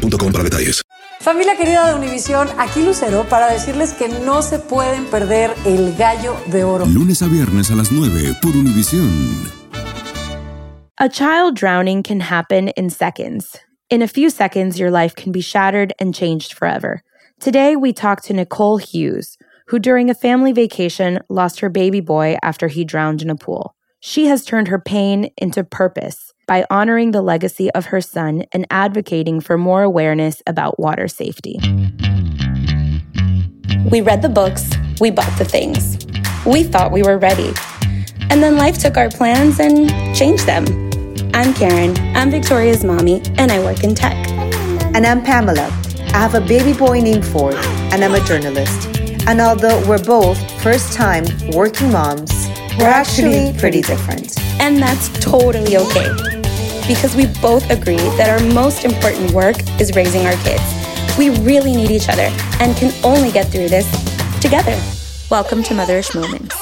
boostmobile.com para detalles. Familia querida de Univisión, aquí Lucero para decirles que no se pueden perder el gallo de oro. Lunes a viernes a las 9 por Univisión. A child drowning can happen in seconds. In a few seconds, your life can be shattered and changed forever. Today, we talk to Nicole Hughes, who during a family vacation lost her baby boy after he drowned in a pool. She has turned her pain into purpose by honoring the legacy of her son and advocating for more awareness about water safety. We read the books, we bought the things. We thought we were ready. And then life took our plans and changed them. I'm Karen, I'm Victoria's mommy, and I work in tech. And I'm Pamela. I have a baby boy named Ford, and I'm a journalist. And although we're both first time working moms, we're actually pretty different. And that's totally okay. Because we both agree that our most important work is raising our kids. We really need each other and can only get through this together. Welcome to Motherish Moments.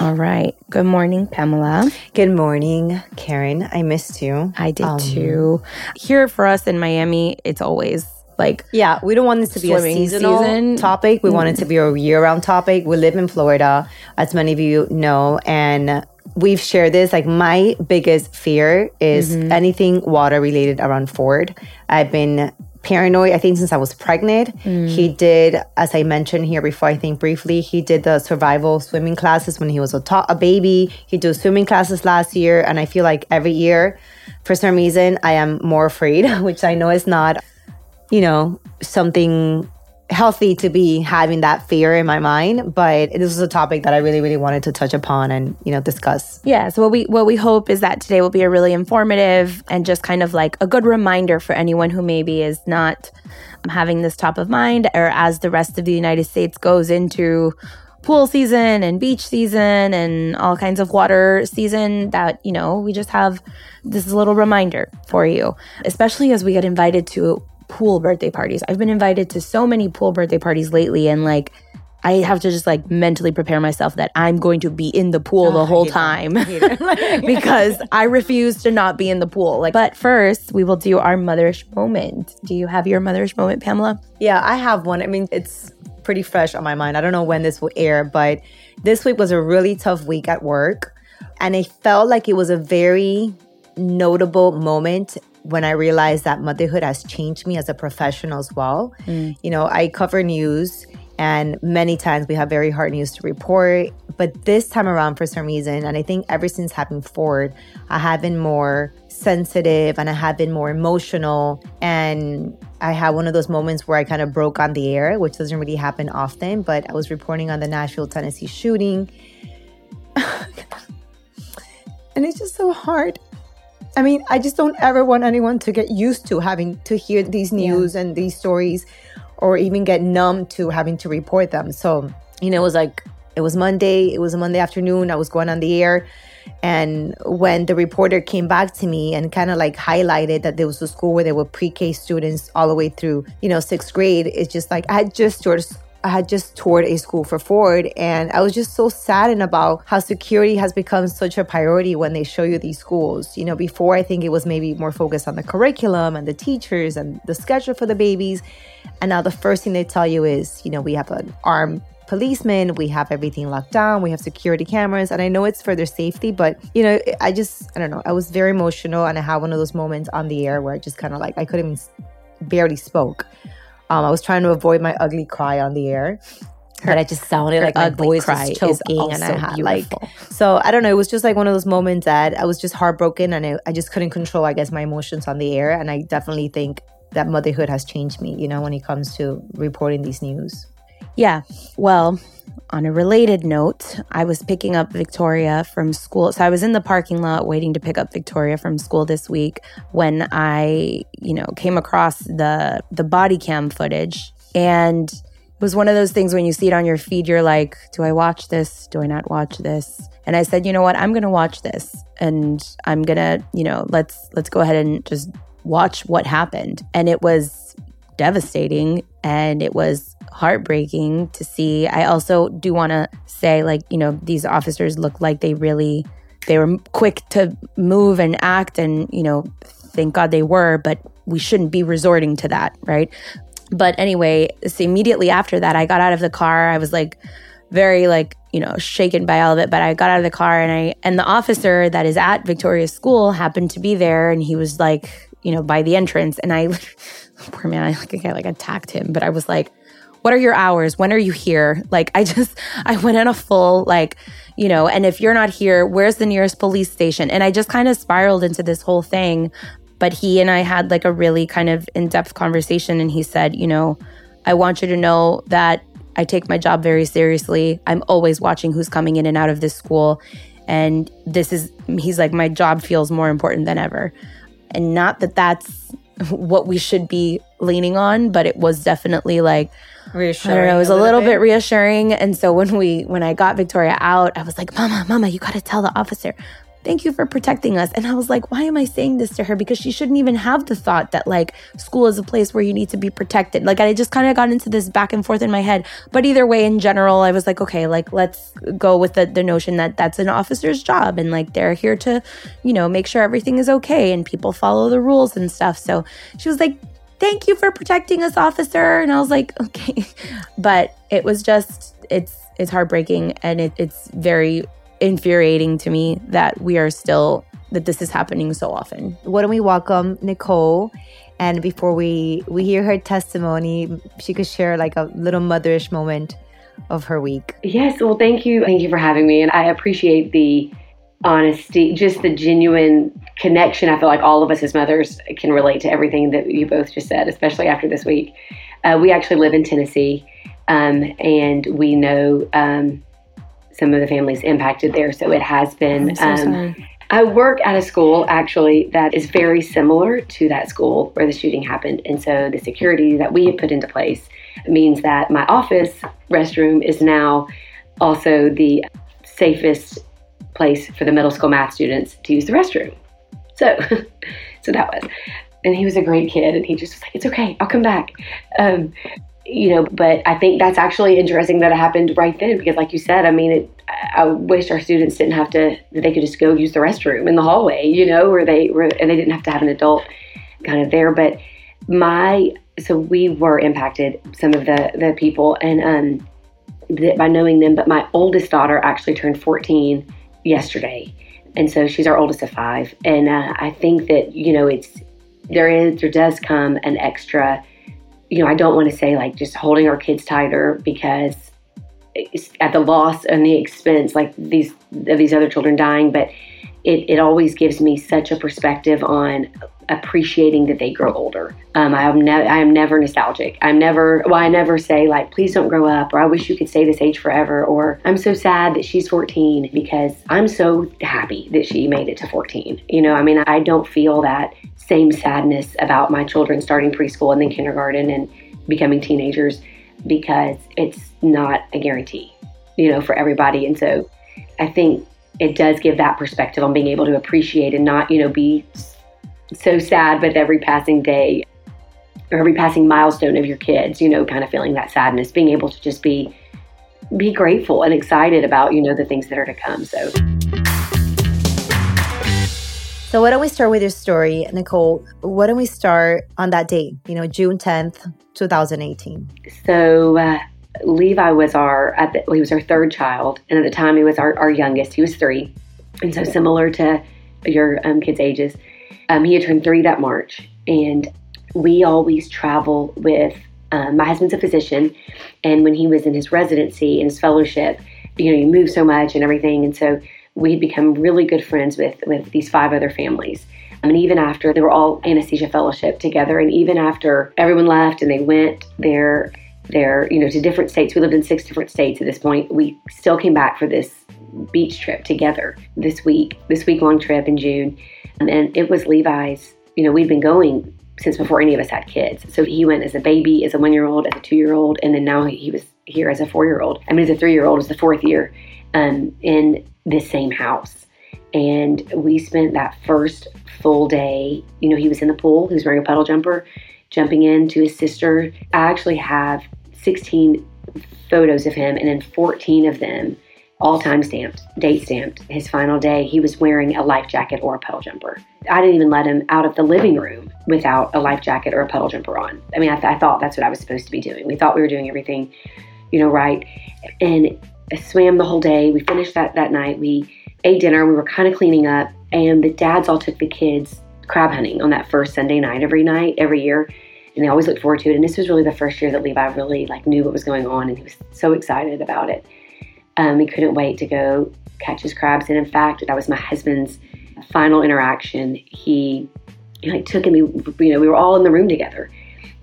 All right. Good morning, Pamela. Good morning, Karen. I missed you. I did um, too. Here for us in Miami, it's always like yeah we don't want this to be a seasonal season. topic we mm. want it to be a year-round topic we live in florida as many of you know and we've shared this like my biggest fear is mm-hmm. anything water related around ford i've been paranoid i think since i was pregnant mm. he did as i mentioned here before i think briefly he did the survival swimming classes when he was a, to- a baby he did swimming classes last year and i feel like every year for some reason i am more afraid which i know is not you know, something healthy to be having that fear in my mind but this was a topic that i really really wanted to touch upon and you know discuss. Yeah so what we what we hope is that today will be a really informative and just kind of like a good reminder for anyone who maybe is not having this top of mind or as the rest of the united states goes into pool season and beach season and all kinds of water season that you know we just have this little reminder for you especially as we get invited to pool birthday parties. I've been invited to so many pool birthday parties lately, and like, I have to just like mentally prepare myself that I'm going to be in the pool oh, the ah, whole time because I refuse to not be in the pool. Like, but first, we will do our motherish moment. Do you have your motherish moment, Pamela? Yeah, I have one. I mean, it's pretty fresh on my mind. I don't know when this will air, but this week was a really tough week at work. And I felt like it was a very notable moment when I realized that motherhood has changed me as a professional as well. Mm. You know, I cover news and many times we have very hard news to report. But this time around, for some reason, and I think ever since having Ford, I have been more sensitive and I have been more emotional. And I had one of those moments where I kind of broke on the air, which doesn't really happen often. But I was reporting on the Nashville, Tennessee shooting. and it's just so hard I mean, I just don't ever want anyone to get used to having to hear these news yeah. and these stories or even get numb to having to report them. So, you know, it was like, it was Monday, it was a Monday afternoon, I was going on the air. And when the reporter came back to me and kind of like highlighted that there was a school where there were pre K students all the way through, you know, sixth grade, it's just like I had just sort of I had just toured a school for Ford, and I was just so saddened about how security has become such a priority when they show you these schools. You know, before I think it was maybe more focused on the curriculum and the teachers and the schedule for the babies. And now the first thing they tell you is, you know, we have an armed policeman, we have everything locked down, we have security cameras. And I know it's for their safety, but, you know, I just, I don't know, I was very emotional and I had one of those moments on the air where I just kind of like, I couldn't even barely spoke. Um, I was trying to avoid my ugly cry on the air. Her, but I just sounded like my voice was choking, and I had beautiful. like so. I don't know. It was just like one of those moments that I was just heartbroken, and I, I just couldn't control, I guess, my emotions on the air. And I definitely think that motherhood has changed me. You know, when it comes to reporting these news. Yeah. Well, on a related note, I was picking up Victoria from school. So I was in the parking lot waiting to pick up Victoria from school this week when I, you know, came across the the body cam footage and it was one of those things when you see it on your feed you're like, do I watch this? Do I not watch this? And I said, you know what? I'm going to watch this and I'm going to, you know, let's let's go ahead and just watch what happened. And it was devastating and it was heartbreaking to see. I also do want to say, like, you know, these officers look like they really they were quick to move and act and you know thank god they were but we shouldn't be resorting to that right but anyway so immediately after that i got out of the car i was like very like you know shaken by all of it but i got out of the car and i and the officer that is at victoria's school happened to be there and he was like you know by the entrance and i poor man i like i like attacked him but i was like what are your hours? When are you here? Like, I just, I went in a full, like, you know, and if you're not here, where's the nearest police station? And I just kind of spiraled into this whole thing. But he and I had like a really kind of in depth conversation. And he said, you know, I want you to know that I take my job very seriously. I'm always watching who's coming in and out of this school. And this is, he's like, my job feels more important than ever. And not that that's what we should be leaning on, but it was definitely like, reassuring. I don't know. It was a little little bit. bit reassuring. And so when we when I got Victoria out, I was like, "Mama, Mama, you got to tell the officer." Thank you for protecting us. And I was like, why am I saying this to her? Because she shouldn't even have the thought that like school is a place where you need to be protected. Like I just kind of got into this back and forth in my head. But either way, in general, I was like, okay, like let's go with the, the notion that that's an officer's job and like they're here to, you know, make sure everything is okay and people follow the rules and stuff. So she was like, thank you for protecting us, officer. And I was like, okay. But it was just, it's, it's heartbreaking and it, it's very infuriating to me that we are still, that this is happening so often. Why don't we welcome Nicole? And before we we hear her testimony, she could share like a little motherish moment of her week. Yes, well, thank you. Thank you for having me. And I appreciate the honesty, just the genuine connection. I feel like all of us as mothers can relate to everything that you both just said, especially after this week. Uh, we actually live in Tennessee, um, and we know um, some of the families impacted there. So it has been. So um. I work at a school actually that is very similar to that school where the shooting happened. And so the security that we have put into place means that my office restroom is now also the safest place for the middle school math students to use the restroom. So, so that was. And he was a great kid, and he just was like, "It's okay, I'll come back." Um, you know, but I think that's actually interesting that it happened right then because, like you said, I mean, it, I wish our students didn't have to they could just go use the restroom in the hallway, you know, where they were and they didn't have to have an adult kind of there. But my so we were impacted some of the the people and um by knowing them. But my oldest daughter actually turned 14 yesterday, and so she's our oldest of five. And uh, I think that you know it's there is there does come an extra. You know, I don't want to say like just holding our kids tighter because at the loss and the expense like these of these other children dying, but it, it always gives me such a perspective on appreciating that they grow older. Um, I am ne- I am never nostalgic. I'm never well. I never say like, please don't grow up, or I wish you could stay this age forever, or I'm so sad that she's 14 because I'm so happy that she made it to 14. You know, I mean, I don't feel that same sadness about my children starting preschool and then kindergarten and becoming teenagers because it's not a guarantee, you know, for everybody. And so I think it does give that perspective on being able to appreciate and not, you know, be so sad with every passing day or every passing milestone of your kids, you know, kind of feeling that sadness, being able to just be be grateful and excited about, you know, the things that are to come. So So why don't we start with your story, Nicole? Why don't we start on that day? You know, June tenth, two thousand eighteen. So uh, Levi was our at the, he was our third child, and at the time he was our, our youngest. He was three, and so similar to your um, kids' ages, um, he had turned three that March, and we always travel with. Um, my husband's a physician, and when he was in his residency and his fellowship, you know, you move so much and everything, and so we had become really good friends with with these five other families. And even after they were all anesthesia fellowship together, and even after everyone left and they went their there, you know, to different states. We lived in six different states at this point. We still came back for this beach trip together this week, this week long trip in June. And it was Levi's, you know, we'd been going since before any of us had kids. So he went as a baby, as a one year old, as a two year old, and then now he was here as a four year old. I mean, as a three year old, it's the fourth year um, in this same house. And we spent that first full day, you know, he was in the pool, he was wearing a puddle jumper, jumping in to his sister. I actually have 16 photos of him, and then 14 of them all time stamped, date stamped. His final day, he was wearing a life jacket or a puddle jumper. I didn't even let him out of the living room without a life jacket or a puddle jumper on. I mean, I, th- I thought that's what I was supposed to be doing. We thought we were doing everything, you know, right. And I swam the whole day. We finished that that night. We ate dinner. We were kind of cleaning up, and the dads all took the kids crab hunting on that first Sunday night every night, every year. And they always look forward to it. And this was really the first year that Levi really like knew what was going on, and he was so excited about it. Um, he couldn't wait to go catch his crabs. And in fact, that was my husband's final interaction. He, he like took him. you know, we were all in the room together,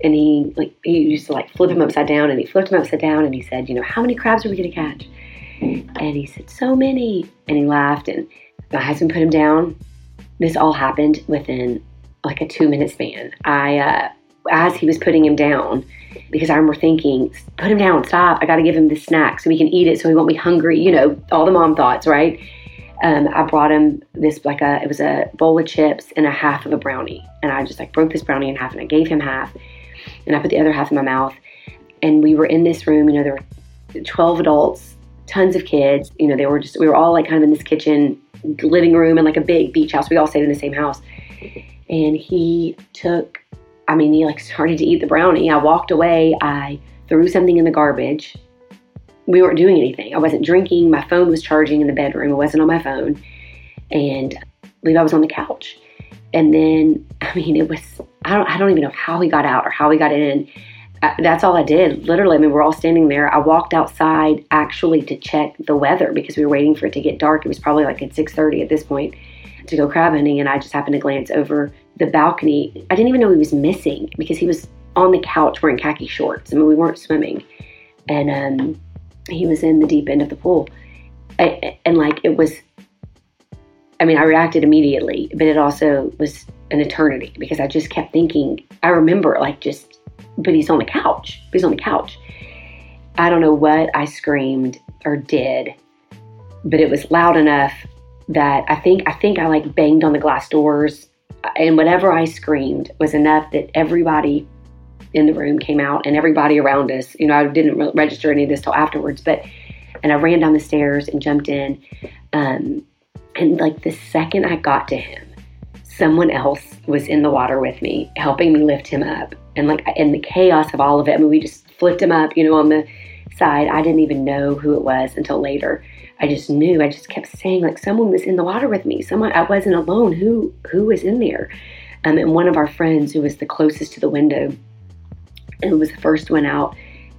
and he like he used to like flip him upside down, and he flipped him upside down, and he said, you know, how many crabs are we to catch? And he said, so many. And he laughed, and my husband put him down. This all happened within like a two minute span. I, uh, as he was putting him down, because I remember thinking, put him down, stop. I got to give him this snack so he can eat it so he won't be hungry. You know, all the mom thoughts, right? Um, I brought him this like a it was a bowl of chips and a half of a brownie, and I just like broke this brownie in half and I gave him half, and I put the other half in my mouth. And we were in this room. You know, there were twelve adults, tons of kids. You know, they were just we were all like kind of in this kitchen, living room, and like a big beach house. We all stayed in the same house. And he took I mean, he like started to eat the brownie. I walked away. I threw something in the garbage. We weren't doing anything. I wasn't drinking. My phone was charging in the bedroom. It wasn't on my phone. And believe I was on the couch. And then, I mean, it was, I don't, I don't even know how he got out or how he got in. I, that's all I did. Literally, I mean, we're all standing there. I walked outside actually to check the weather because we were waiting for it to get dark. It was probably like at 6.30 at this point to go crab hunting. And I just happened to glance over the balcony. I didn't even know he was missing because he was on the couch wearing khaki shorts. I mean, we weren't swimming, and um, he was in the deep end of the pool. I, and like it was, I mean, I reacted immediately, but it also was an eternity because I just kept thinking. I remember like just, but he's on the couch. He's on the couch. I don't know what I screamed or did, but it was loud enough that I think I think I like banged on the glass doors and whatever I screamed was enough that everybody in the room came out and everybody around us. You know, I didn't re- register any of this till afterwards, but and I ran down the stairs and jumped in. Um, and like the second I got to him, someone else was in the water with me, helping me lift him up. And like in the chaos of all of it, I mean, we just flipped him up, you know, on the side. I didn't even know who it was until later. I just knew. I just kept saying like someone was in the water with me. Someone I wasn't alone. Who who was in there? Um, and one of our friends who was the closest to the window and was the first one out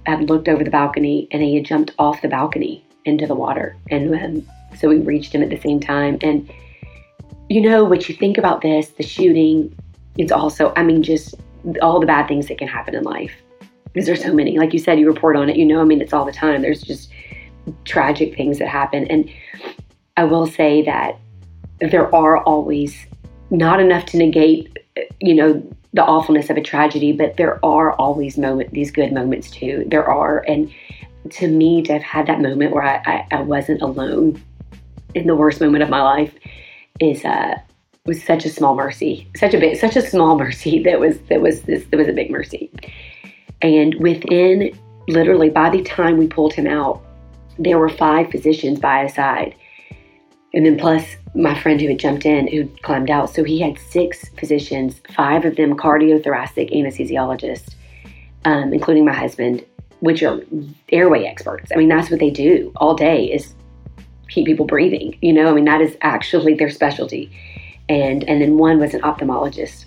had looked over the balcony and he had jumped off the balcony into the water. And um, so we reached him at the same time. And you know what you think about this, the shooting, it's also, I mean, just all the bad things that can happen in life. Because there's so many. Like you said, you report on it, you know, I mean, it's all the time. There's just tragic things that happen. And I will say that there are always not enough to negate, you know, the awfulness of a tragedy, but there are always moment these good moments too. There are, and to me, to have had that moment where I, I, I wasn't alone in the worst moment of my life is uh was such a small mercy, such a bit, such a small mercy that was that was this that was a big mercy. And within literally by the time we pulled him out, there were five physicians by his side. And then plus my friend who had jumped in, who climbed out. So he had six physicians, five of them cardiothoracic anesthesiologists, um, including my husband, which are airway experts. I mean, that's what they do all day is keep people breathing. You know, I mean, that is actually their specialty. And and then one was an ophthalmologist.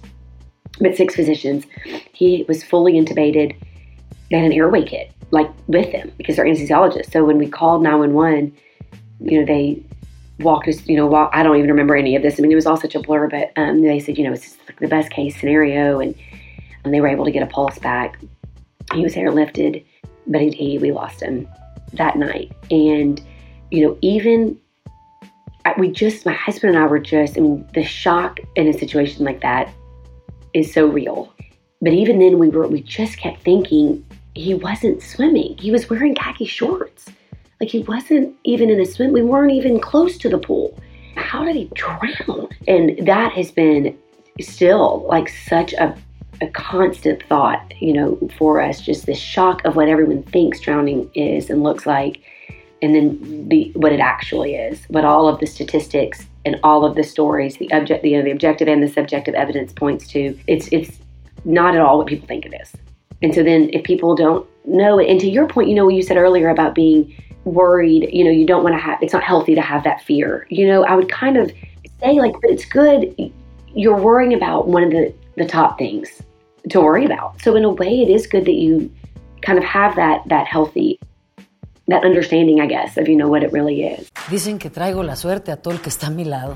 But six physicians. He was fully intubated. They had an airway kit like with them because they're anesthesiologists. So when we called 911, you know, they walked us, you know, walk, I don't even remember any of this. I mean, it was all such a blur, but um, they said, you know, it's like the best case scenario. And, and they were able to get a pulse back. He was airlifted. but he, he, we lost him that night. And, you know, even we just, my husband and I were just, I mean, the shock in a situation like that is so real. But even then, we were, we just kept thinking he wasn't swimming. He was wearing khaki shorts. Like he wasn't even in a swim. We weren't even close to the pool. How did he drown? And that has been still like such a, a constant thought, you know, for us. Just the shock of what everyone thinks drowning is and looks like, and then the what it actually is. But all of the statistics and all of the stories, the object, you know, the objective and the subjective evidence points to it's it's not at all what people think it is. And so then if people don't know it, and to your point, you know, what you said earlier about being worried, you know, you don't want to have, it's not healthy to have that fear. You know, I would kind of say, like, but it's good. You're worrying about one of the, the top things to worry about. So, in a way, it is good that you kind of have that, that healthy that understanding, I guess, of you know what it really is. Dicen que traigo la suerte a todo el que está a mi lado.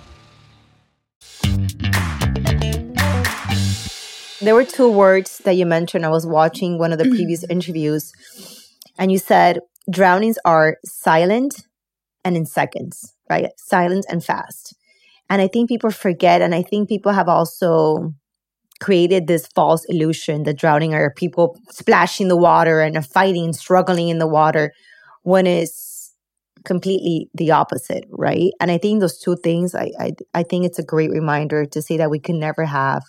There were two words that you mentioned. I was watching one of the previous interviews, and you said drownings are silent and in seconds, right? Silent and fast. And I think people forget, and I think people have also created this false illusion that drowning are people splashing the water and fighting, and struggling in the water, when it's completely the opposite, right? And I think those two things, I, I, I think it's a great reminder to say that we can never have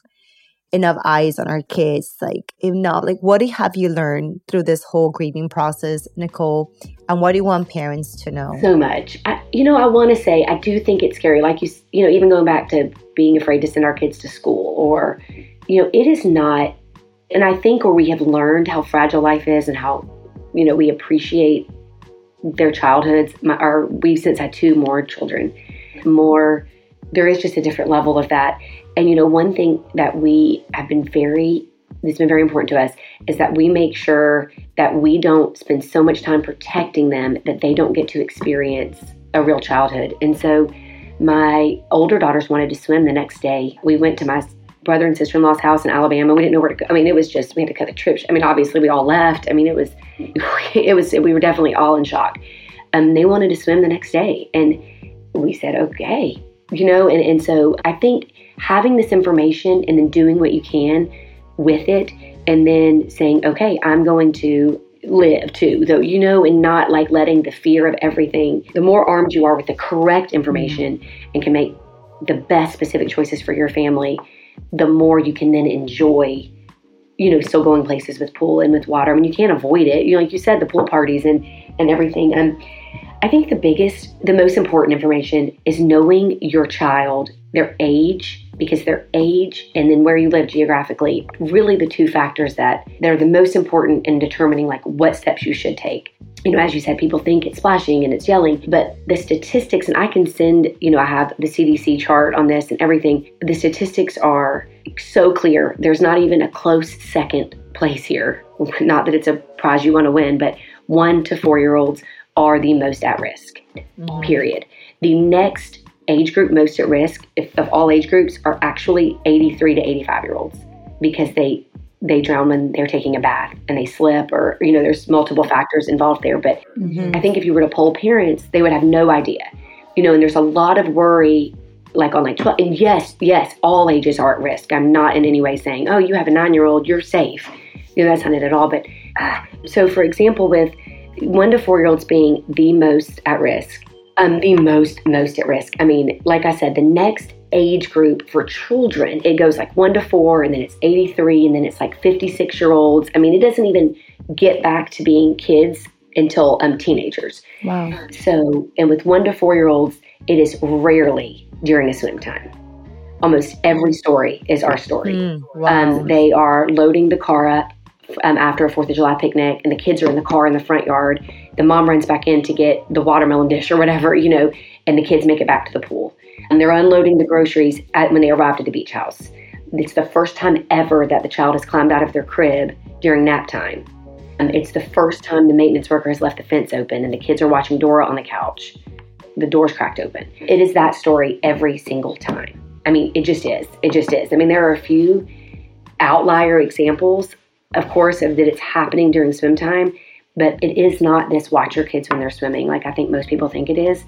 enough eyes on our kids like if not like what have you learned through this whole grieving process nicole? And what do you want parents to know? So much. I, you know i want to say i do think it's scary. Like you you know even going back to being afraid to send our kids to school or you know it is not and i think where we have learned how fragile life is and how you know we appreciate their childhoods my, our we've since had two more children. More there is just a different level of that and you know, one thing that we have been very that's been very important to us is that we make sure that we don't spend so much time protecting them that they don't get to experience a real childhood. And so my older daughters wanted to swim the next day. We went to my brother and sister in law's house in Alabama. We didn't know where to go. I mean, it was just, we had to cut the trip. I mean, obviously, we all left. I mean, it was, it was, we were definitely all in shock. Um, they wanted to swim the next day. And we said, okay, you know, and, and so I think having this information and then doing what you can with it and then saying, okay, I'm going to live too, though, you know, and not like letting the fear of everything, the more armed you are with the correct information and can make the best specific choices for your family, the more you can then enjoy, you know, still going places with pool and with water. I mean, you can't avoid it. You know, like you said, the pool parties and, and everything. And um, I think the biggest, the most important information is knowing your child, their age, because their age and then where you live geographically, really the two factors that they're the most important in determining like what steps you should take. You know, as you said, people think it's splashing and it's yelling, but the statistics, and I can send, you know, I have the CDC chart on this and everything. The statistics are so clear. There's not even a close second place here. Not that it's a prize you want to win, but one to four year olds are the most at risk, mm-hmm. period. The next age group most at risk if, of all age groups are actually 83 to 85 year olds because they they drown when they're taking a bath and they slip or you know there's multiple factors involved there. But mm-hmm. i think if you were to poll parents they would have no idea you know and there's a lot of worry like on like 12 and yes yes all ages are at risk. I'm not in any way saying oh you have a nine year old you're safe. You know that's not it at all. But uh, so for example with one to four year olds being the most at risk, um, the most, most at risk. I mean, like I said, the next age group for children, it goes like one to four, and then it's 83, and then it's like 56 year olds. I mean, it doesn't even get back to being kids until um, teenagers. Wow. So, and with one to four year olds, it is rarely during a swim time. Almost every story is our story. Mm, wow. um, they are loading the car up um, after a Fourth of July picnic, and the kids are in the car in the front yard. The mom runs back in to get the watermelon dish or whatever, you know, and the kids make it back to the pool. And they're unloading the groceries at, when they arrived at the beach house. It's the first time ever that the child has climbed out of their crib during nap time. It's the first time the maintenance worker has left the fence open and the kids are watching Dora on the couch. The door's cracked open. It is that story every single time. I mean, it just is. It just is. I mean, there are a few outlier examples, of course, of that it's happening during swim time, but it is not this watch your kids when they're swimming like I think most people think it is.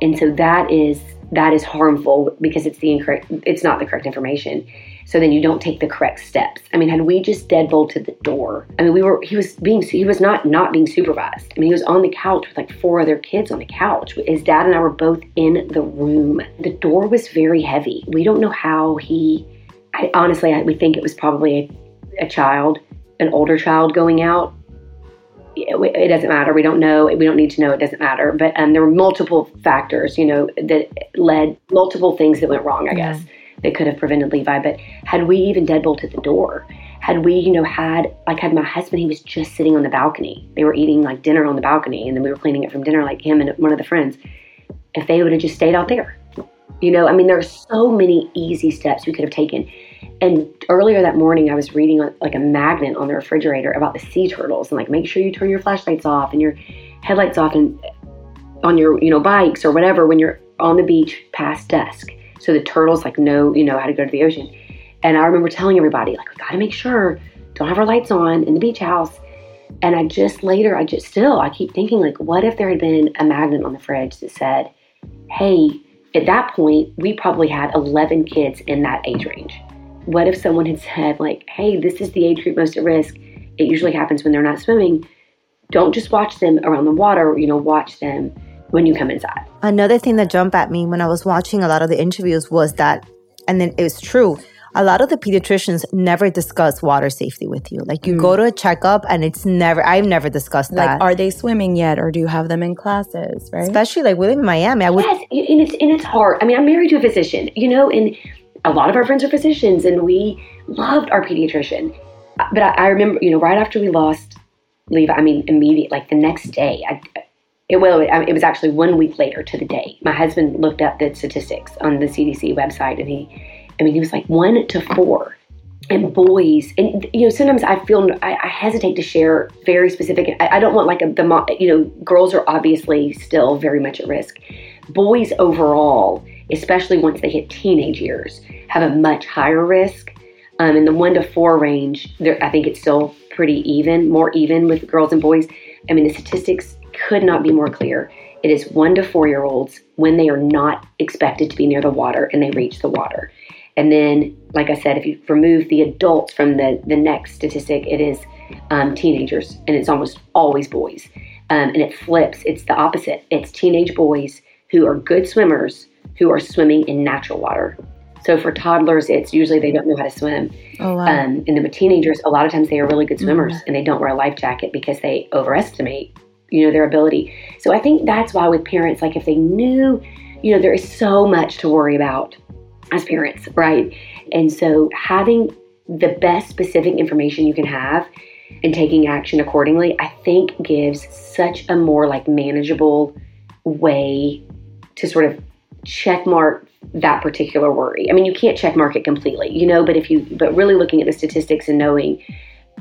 And so that is that is harmful because it's the incorrect it's not the correct information. So then you don't take the correct steps. I mean had we just deadbolted the door i mean we were he was being he was not not being supervised. I mean he was on the couch with like four other kids on the couch. His dad and i were both in the room. The door was very heavy. We don't know how he I, honestly I, we think it was probably a, a child an older child going out it doesn't matter. We don't know. We don't need to know. It doesn't matter. But um, there were multiple factors, you know, that led multiple things that went wrong. I yeah. guess that could have prevented Levi. But had we even deadbolted the door, had we, you know, had like had my husband, he was just sitting on the balcony. They were eating like dinner on the balcony, and then we were cleaning it from dinner, like him and one of the friends. If they would have just stayed out there, you know, I mean, there are so many easy steps we could have taken. And earlier that morning, I was reading uh, like a magnet on the refrigerator about the sea turtles and like make sure you turn your flashlights off and your headlights off and uh, on your you know bikes or whatever when you're on the beach past dusk, so the turtles like know you know how to go to the ocean. And I remember telling everybody like we got to make sure don't have our lights on in the beach house. And I just later, I just still, I keep thinking like, what if there had been a magnet on the fridge that said, "Hey." At that point, we probably had 11 kids in that age range what if someone had said, like, hey, this is the age group most at risk? It usually happens when they're not swimming. Don't just watch them around the water, you know, watch them when you come inside. Another thing that jumped at me when I was watching a lot of the interviews was that, and then it was true, a lot of the pediatricians never discuss water safety with you. Like you mm. go to a checkup and it's never, I've never discussed like, that. are they swimming yet or do you have them in classes, right? Especially like we live in Miami. I would, yes, and it's, and it's hard. I mean, I'm married to a physician, you know, and a lot of our friends are physicians and we loved our pediatrician. But I, I remember, you know, right after we lost Levi, I mean, immediate, like the next day, I, it, well, it, it was actually one week later to the day. My husband looked up the statistics on the CDC website and he, I mean, he was like one to four. And boys, and you know, sometimes I feel I, I hesitate to share very specific. I, I don't want like a, the you know, girls are obviously still very much at risk. Boys overall, especially once they hit teenage years, have a much higher risk. Um, in the one to four range, there, I think it's still pretty even, more even with girls and boys. I mean, the statistics could not be more clear. It is one to four year olds when they are not expected to be near the water and they reach the water. And then, like I said, if you remove the adults from the, the next statistic, it is um, teenagers, and it's almost always boys. Um, and it flips, it's the opposite. It's teenage boys who are good swimmers who are swimming in natural water. So for toddlers, it's usually they don't know how to swim. Oh, wow. Um, and then with teenagers, a lot of times they are really good swimmers mm and they don't wear a life jacket because they overestimate, you know, their ability. So I think that's why with parents, like if they knew, you know, there is so much to worry about as parents, right? And so having the best specific information you can have and taking action accordingly, I think gives such a more like manageable way to sort of check mark that particular worry. I mean, you can't checkmark it completely, you know, but if you, but really looking at the statistics and knowing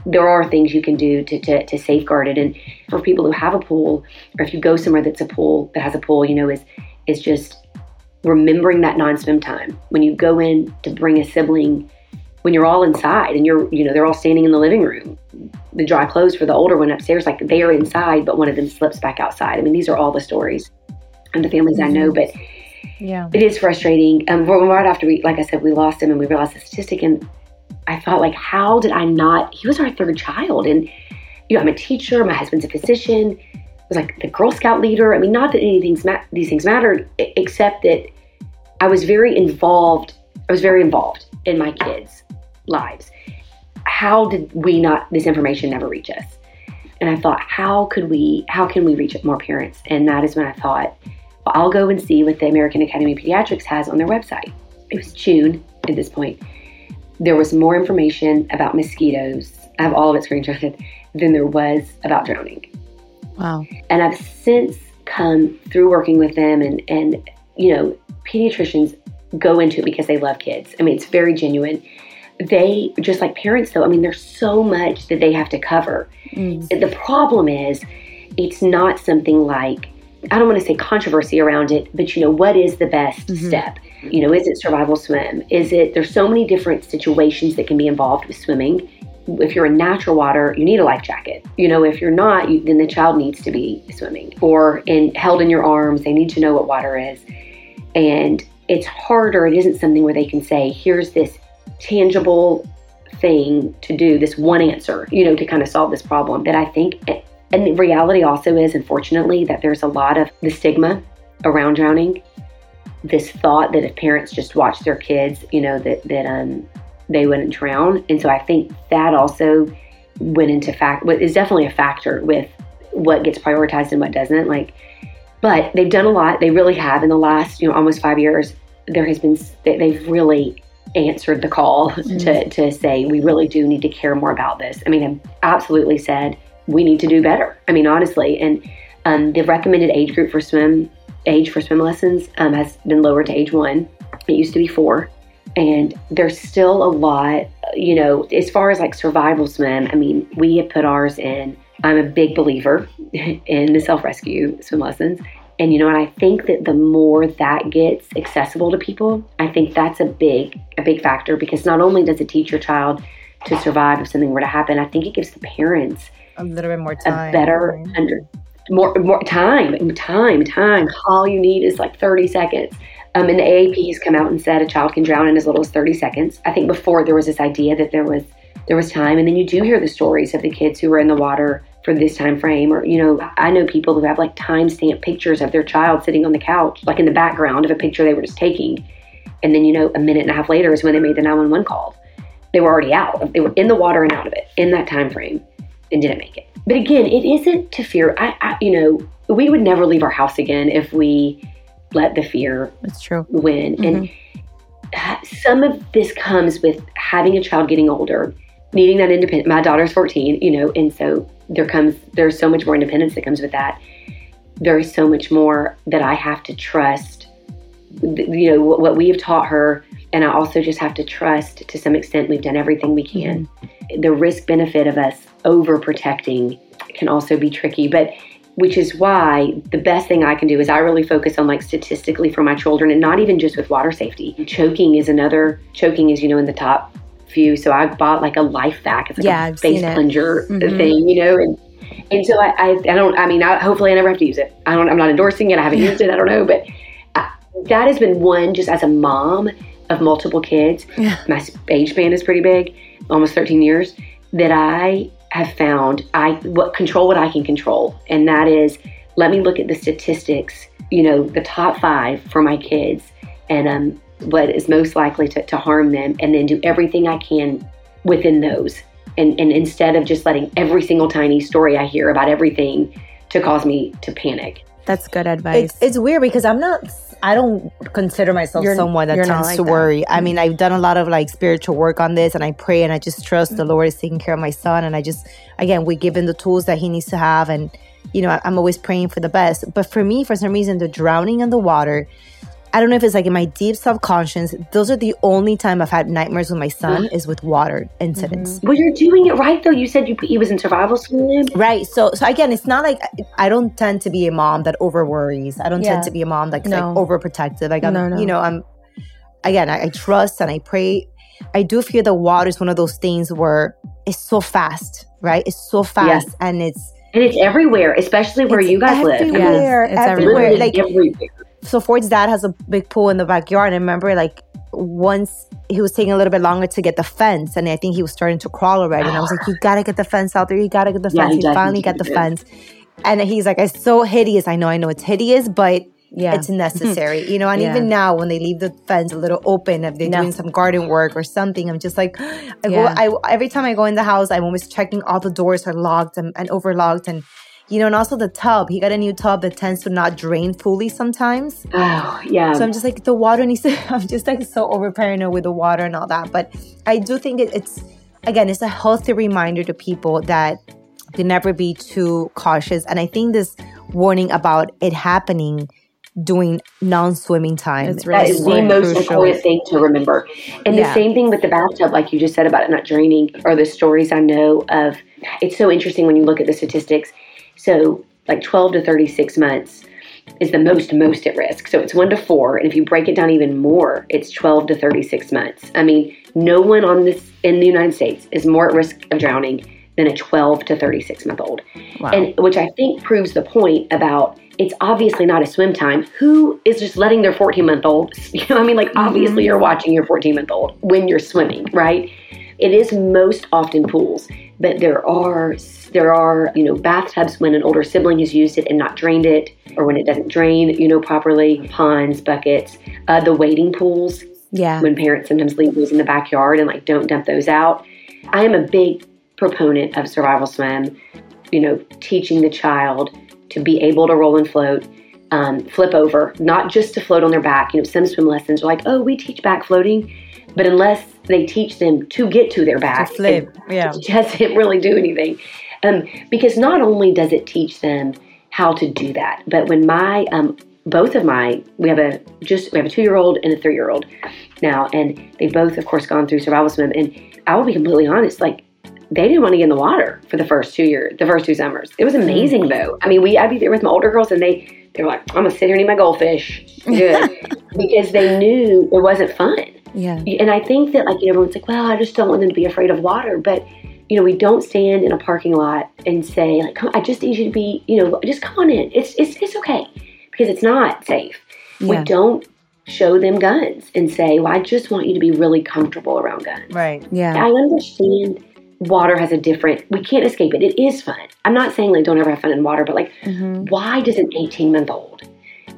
there are things you can do to, to, to safeguard it. And for people who have a pool, or if you go somewhere that's a pool, that has a pool, you know, is, is just remembering that non-swim time. When you go in to bring a sibling, when you're all inside and you're, you know, they're all standing in the living room, the dry clothes for the older one upstairs, like they're inside, but one of them slips back outside. I mean, these are all the stories and the families mm-hmm. I know, but yeah. It is frustrating. Um, right after we, like I said, we lost him and we realized the statistic, and I thought, like, how did I not? He was our third child, and you know, I'm a teacher. My husband's a physician. I was like the Girl Scout leader. I mean, not that anything these things mattered, except that I was very involved. I was very involved in my kids' lives. How did we not? This information never reach us. And I thought, how could we? How can we reach more parents? And that is when I thought I'll go and see what the American Academy of Pediatrics has on their website. It was June at this point. There was more information about mosquitoes I have all of it screenshotted, than there was about drowning. Wow. And I've since come through working with them and, and you know, pediatricians go into it because they love kids. I mean, it's very genuine. They, just like parents though, I mean, there's so much that they have to cover. Mm. The problem is, it's not something like, I don't want to say controversy around it, but you know, what is the best Mhm. step? You know, is it survival swim? Is it, there's so many different situations that can be involved with swimming. If you're in natural water, you need a life jacket. You know, if you're not, you, then the child needs to be swimming or in held in your arms. They need to know what water is. And it's harder. It isn't something where they can say, here's this tangible thing to do, this one answer, you know, to kind of solve this problem. That I think, and the reality also is, unfortunately, that there's a lot of the stigma around drowning. This thought that if parents just watch their kids, you know, that that um they wouldn't drown, and so I think that also went into fact. What is definitely a factor with what gets prioritized and what doesn't. Like, but they've done a lot. They really have in the last, you know, almost five years. There has been they- they've really answered the call to to say we really do need to care more about this. I mean, I've absolutely said we need to do better. I mean, honestly, and um, the recommended age group for swim age for swim lessons um, has been lowered to age one. It used to be four, and there's still a lot. You know, as far as like survival swim, I mean, we have put ours in. I'm a big believer in the self rescue swim lessons. And you know, and I think that the more that gets accessible to people, I think that's a big a big factor because not only does it teach your child to survive if something were to happen, I think it gives the parents A little bit more time. a better under more more time time time. All you need is like 30 seconds. Um, and the AAP has come out and said a child can drown in as little as 30 seconds. I think before there was this idea that there was there was time, and then you do hear the stories of the kids who were in the water for this time frame, or you know, I know people who have like timestamp pictures of their child sitting on the couch, like in the background of a picture they were just taking, and then you know, a minute and a half later is when they made the 911 call. They were already out. They were in the water and out of it in that time frame, and didn't make it. But again, it isn't to fear. I, I you know, we would never leave our house again if we let the fear That's true. win. And uh, some of this comes with having a child getting older, needing that independent. My daughter's 14, you know, and so there comes, there's so much more independence that comes with that. There is so much more that I have to trust, you know, what we have taught her. And I also just have to trust to some extent we've done everything we can. Mm-hmm. The risk benefit of us overprotecting can also be tricky. But which is why the best thing I can do is I really focus on like statistically for my children and not even just with water safety. Mm-hmm. Choking is another, choking is, you know, in the top few. So I bought like a LifeVac. It's like Yeah, a I've face plunger Mhm. thing, you know, and and so I, I, I don't, I mean, I, hopefully I never have to use it. I don't, I'm not endorsing it. I haven't used it. I don't know, but I, that has been one just as a mom of multiple kids. My age span is pretty big, almost 13 years, that I have found I what control what I can control. And that is let me look at the statistics, you know, the top five for my kids and um, what is most likely to, to harm them and then do everything I can within those. And, and instead of just letting every single tiny story I hear about everything to cause me to panic. That's good advice. It's, it's weird because I'm not. I don't consider myself You're- someone that tends like to that. worry. I mean, mm. I've done a lot of like spiritual work on this, and I pray and I just trust the mm. Lord is taking care of my son. And I just, again, we give him the tools that he needs to have, and you know, I'm always praying for the best. But for me, for some reason, the drowning in the water. I don't know if it's like in my deep subconscious. Those are the only time I've had nightmares with my son mm-hmm. is with water incidents. Mm-hmm. Well, you're doing it right though. You said you he was in survival swim. Right. So so again, it's not like I don't tend to be a mom that over worries. I don't Yeah. tend to be a mom that's No. like overprotective. Like I'm No, no. you know, I'm again, I, I trust and I pray. I do feel the water is one of those things where it's so fast, right? It's so fast and it's And it's everywhere, especially where It's you guys live. everywhere, it's everywhere. Literally Like everywhere. So Ford's dad has a big pool in the backyard. And I remember like once he was taking a little bit longer to get the fence, and I think he was starting to crawl already. And I was like, "You gotta get the fence out there. You gotta get the Yeah, fence." he he finally got the it. fence, and he's like, "It's so hideous. I know, I know, it's hideous, but." Yeah. It's necessary, you know, and Yeah. even now when they leave the fence a little open, if they're No. doing some garden work or something, I'm just like, I go, I every time I go in the house, I'm always checking all the doors are locked and, and overlocked, and you know, and also the tub. He got a new tub that tends to not drain fully sometimes, Oh, yeah. so I'm just like the water needs to. I'm just like so over paranoid with the water and all that. But I do think it, it's again, it's a healthy reminder to people that to never be too cautious. And I think this warning about it happening during non-swimming time. It's really that is the most crucial. important thing to remember. And yeah. the same thing with the bathtub, like you just said about it not draining, or the stories I know of. It's so interesting when you look at the statistics. So, like 12 to 36 months is the most most at risk. So it's one to four, and if you break it down even more, it's 12 to 36 months. I mean, no one on this in the United States is more at risk of drowning than a 12 to 36 month old. Wow. And which I think proves the point about it's obviously not a swim time. Who is just letting their 14 month old, you know, I mean, like, mm-hmm. obviously you're watching your 14 month old when you're swimming, right? It is most often pools, but there are there are you know bathtubs when an older sibling has used it and not drained it, or when it doesn't drain you know properly. Ponds, buckets, uh, the wading pools. Yeah. When parents sometimes leave those in the backyard and like don't dump those out. I am a big proponent of survival swim. You know, teaching the child to be able to roll and float, um, flip over, not just to float on their back. You know, some swim lessons are like, oh, we teach back floating, but unless they teach them to get to their back, to flip, yeah, it doesn't really do anything. Um, because not only does it teach them how to do that, but when my um, both of my we have a just we have a two year old and a three year old now, and they both, of course, gone through survival swim. And I will be completely honest, like they didn't want to get in the water for the first two years, the first two summers. It was amazing mm. though. I mean, we I'd be there with my older girls, and they they were like, "I'm gonna sit here and eat my goldfish," good, because they knew it wasn't fun. Yeah. And I think that like you know, everyone's like, "Well, I just don't want them to be afraid of water," but you know, we don't stand in a parking lot and say like, "Come, I just need you to be," you know, just come on in. It's it's it's okay because it's not safe. Yeah. We don't show them guns and say, "Well, I just want you to be really comfortable around guns." Right. Yeah. I understand water has a different we can't escape it it is fun i'm not saying like don't ever have fun in water but like mm-hmm. why does an 18 month old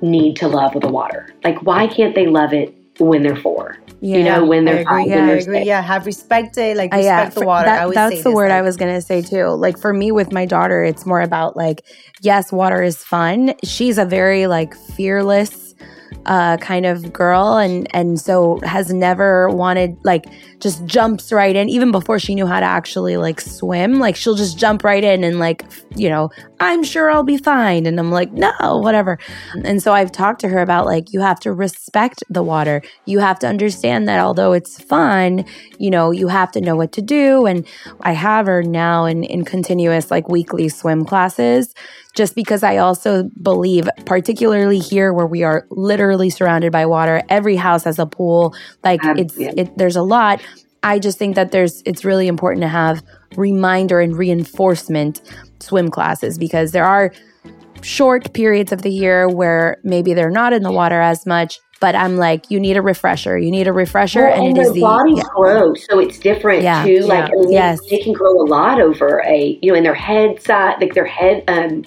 need to love the water like why can't they love it when they're four. Yeah, you know when they're five yeah, I agree. yeah have respect it like respect uh, yeah, the water. that, that's the word like, i was gonna say too. Like for me with my daughter it's more about like yes water is fun. She's a very like fearless uh, kind of girl and and so has never wanted like just jumps right in even before she knew how to actually like swim like she'll just jump right in and like you know i'm sure i'll be fine. And i'm like no whatever. And so i've talked to her about like you have to respect the water. You have to understand that although it's fun you know you have to know what to do. And i have her now in in continuous like weekly swim classes just because I also believe, particularly here where we are literally surrounded by water, every house has a pool. Like um, it's, yeah. it, there's a lot. I just think that there's, it's really important to have reminder and reinforcement swim classes because there are short periods of the year where maybe they're not in the water as much. But I'm like, you need a refresher. You need a refresher, well, and, and it is the bodies yeah. grow, so it's different yeah, too. Like, yeah. yes, they, they can grow a lot over a, you know, in their head side, like their head, um,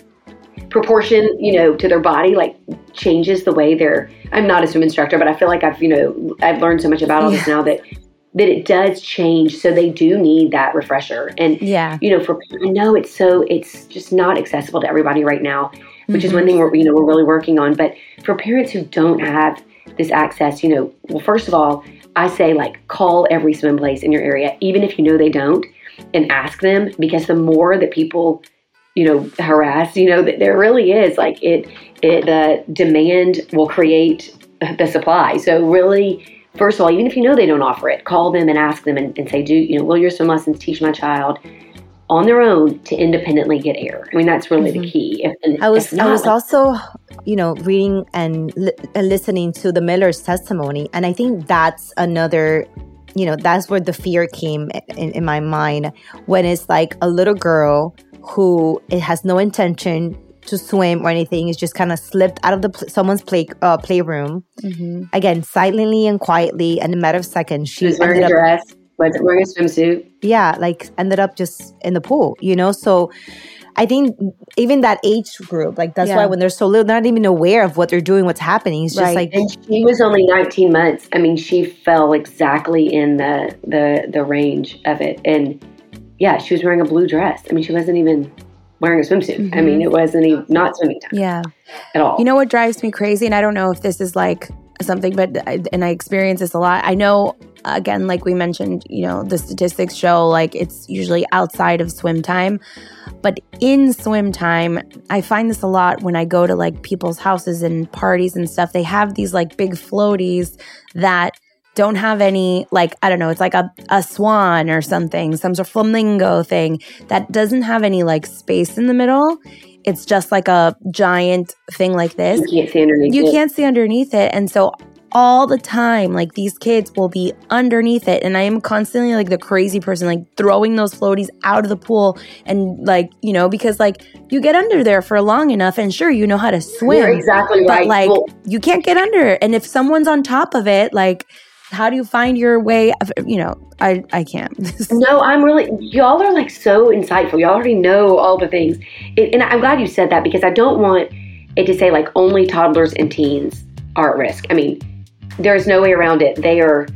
proportion, you know, to their body, like changes the way they're. I'm not a swim instructor, but I feel like I've, you know, I've learned so much about all this now that that it does change. So they do need that refresher. And yeah, you know, for I know it's so it's just not accessible to everybody right now, which mm-hmm. is one thing we're you know we're really working on. But for parents who don't have this access, you know, well, first of all, I say like call every swim place in your area, even if you know they don't, and ask them because the more that people you know harassed you know that there really is like it it the demand will create the supply. So really first of all even if you know they don't offer it call them and ask them and, and say do you know will your swim lessons teach my child on their own to independently get air? I mean that's really mm-hmm. the key. If, i was not, i was also you know reading and, li- and listening to the miller's testimony and i think that's another you know that's where the fear came in, in my mind when it's like a little girl who it has no intention to swim or anything is just kind of slipped out of the pl- someone's play uh, playroom mm-hmm. again silently and quietly and in a matter of seconds she, was wearing a dress was wearing a swimsuit yeah like ended up just in the pool you know so I think even that age group, like that's yeah. why when they're so little, they're not even aware of what they're doing, what's happening. It's just right. like and she was only 19 months. I mean, she fell exactly in the the the range of it, and yeah, she was wearing a blue dress. I mean, she wasn't even wearing a swimsuit. Mm-hmm. I mean, mm-hmm. it wasn't even not swimming time. Yeah. At all. You know what drives me crazy? And I don't know if this is like something, but I, and I experience this a lot. I know again, like we mentioned, you know, the statistics show like it's usually outside of swim time. But in swim time, I find this a lot when I go to like people's houses and parties and stuff. They have these like big floaties that don't have any like I don't know, it's like a, a swan or something, some sort of flamingo thing that doesn't have any like space in the middle. It's just like a giant thing like this. You can't see underneath You it. can't see underneath it. And so all the time, like these kids will be underneath it. And I am constantly like the crazy person, like throwing those floaties out of the pool. And like, you know, because like you get under there for long enough and sure, you know how to swim. You're exactly But right. like, Well- you can't get under it. And if someone's on top of it, like, how do you find your way? Of, you know, I I can't. No, I'm really, y'all are like so insightful. Y'all already know all the things. It, and I'm glad you said that because I don't want it to say like only toddlers and teens are at risk. I mean, there's no way around it. They are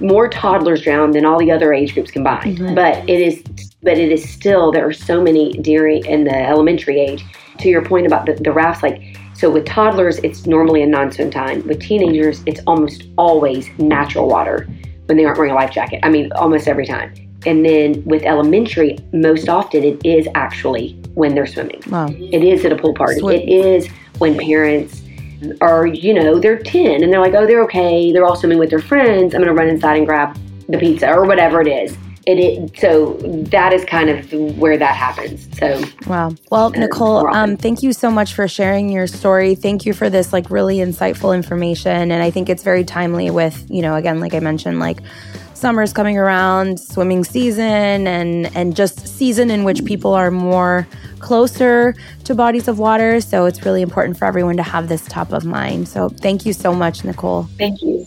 more toddlers drown than all the other age groups combined. Mm-hmm. But it is, but it is still, there are so many during in the elementary age. To your point about the, the rafts, like, so with toddlers, it's normally a non swim time. With teenagers, it's almost always natural water when they aren't wearing a life jacket. I mean, almost every time. And then with elementary, most often it is actually when they're swimming. Wow. It is at a pool party. Swim- It is when parents are, you know, they're 10 and they're like, oh, they're okay. They're all swimming with their friends. I'm going to run inside and grab the pizza or whatever it is. It, it so that is kind of where that happens. So Wow. Well, Uh, Nicole, um, thank you so much for sharing your story. Thank you for this like really insightful information. And I think it's very timely with, you know, again, like I mentioned, like summer's coming around, swimming season and and just season in which people are more closer to bodies of water. So it's really important for everyone to have this top of mind. So thank you so much, Nicole. thank you.